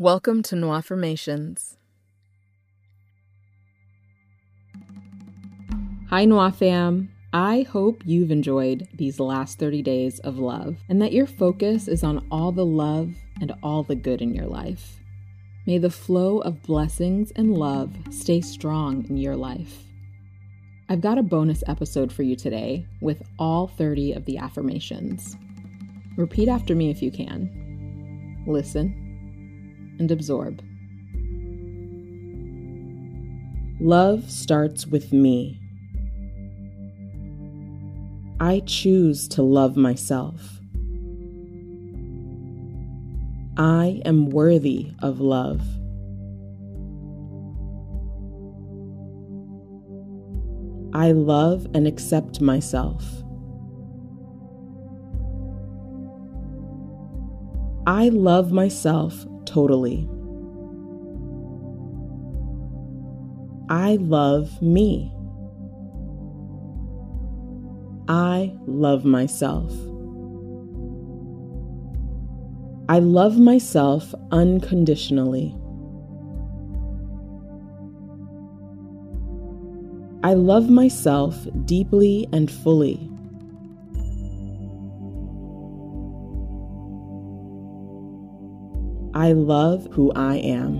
Welcome to Nwaffirmations. Hi, Noir fam. I hope you've enjoyed these last 30 days of love and that your focus is on all the love and all the good in your life. May the flow of blessings and love stay strong in your life. I've got a bonus episode for you today with all 30 of the affirmations. Repeat after me if you can. Listen and absorb. Love starts with me. I choose to love myself. I am worthy of love. I love and accept myself. I love myself totally. I love me. I love myself. I love myself unconditionally. I love myself deeply and fully. I love who I am.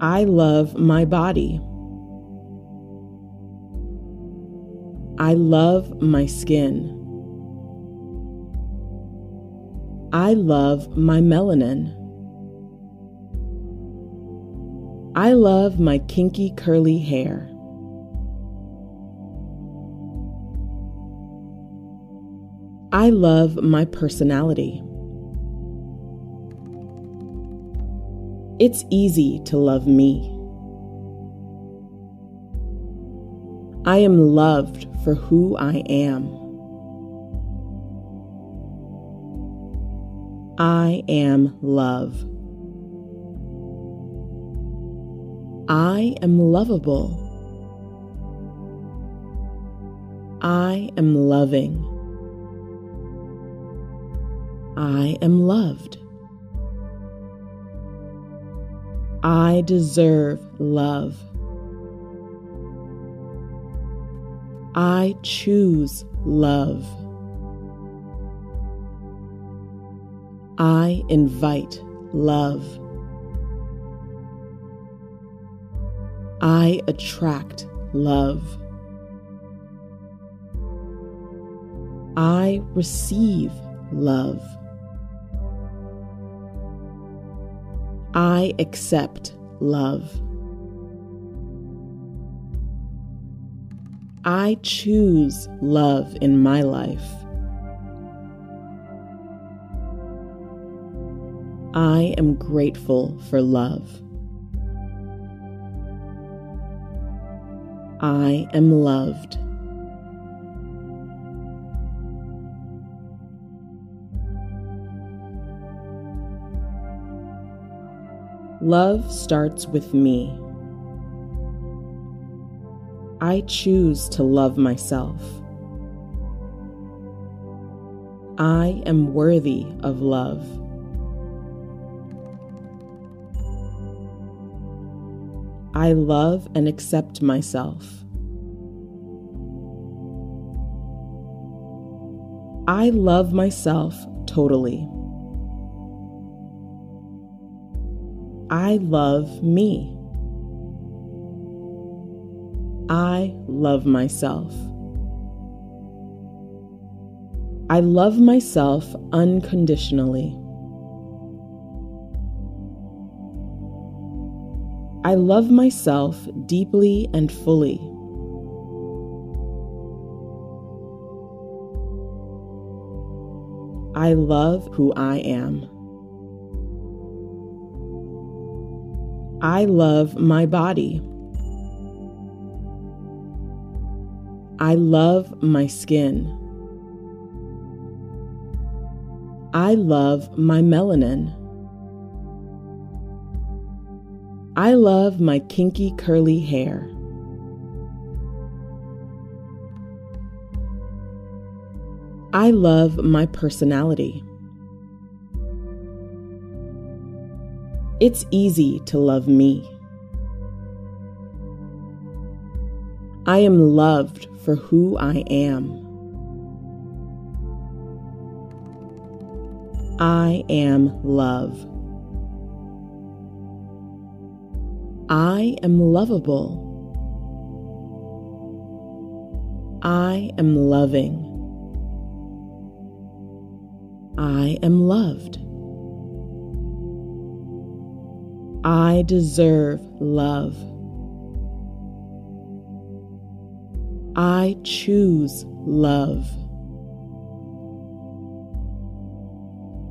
I love my body. I love my skin. I love my melanin. I love my kinky curly hair. I love my personality. It's easy to love me. I am loved for who I am. I am love. I am lovable. I am loving. I am loved. I deserve love. I choose love. I invite love. I attract love. I receive love. I accept love. I choose love in my life. I am grateful for love. I am loved. Love starts with me. I choose to love myself. I am worthy of love. I love and accept myself. I love myself totally. I love me. I love myself. I love myself unconditionally. I love myself deeply and fully. I love who I am. I love my body. I love my skin. I love my melanin. I love my kinky curly hair. I love my personality. It's easy to love me. I am loved for who I am. I am love. I am lovable. I am loving. I am loved. I deserve love. I choose love.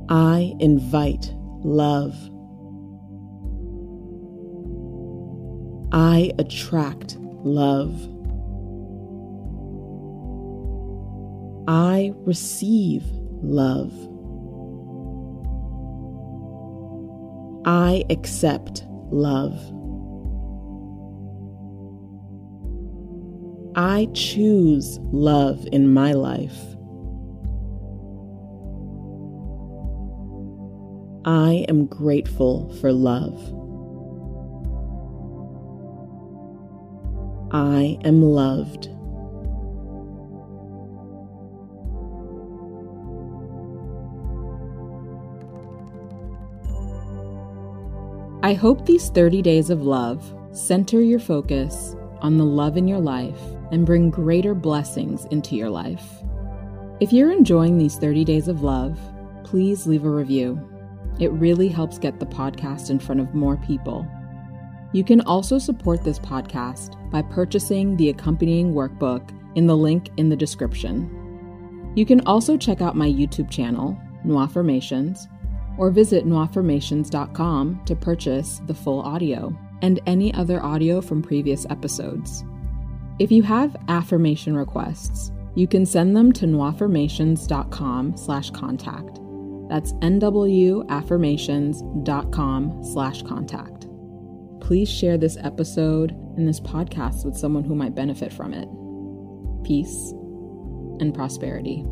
I invite love. I attract love. I receive love. I accept love. I choose love in my life. I am grateful for love. I am loved. I hope these 30 days of love center your focus on the love in your life and bring greater blessings into your life. If you're enjoying these 30 days of love, please leave a review. It really helps get the podcast in front of more people. You can also support this podcast by purchasing the accompanying workbook in the link in the description. You can also check out my YouTube channel, Nwaffirmations, or visit nwaffirmations.com to purchase the full audio and any other audio from previous episodes. If you have affirmation requests, you can send them to nwaffirmations.com slash contact. That's nwaffirmations.com slash contact. Please share this episode and this podcast with someone who might benefit from it. Peace and prosperity.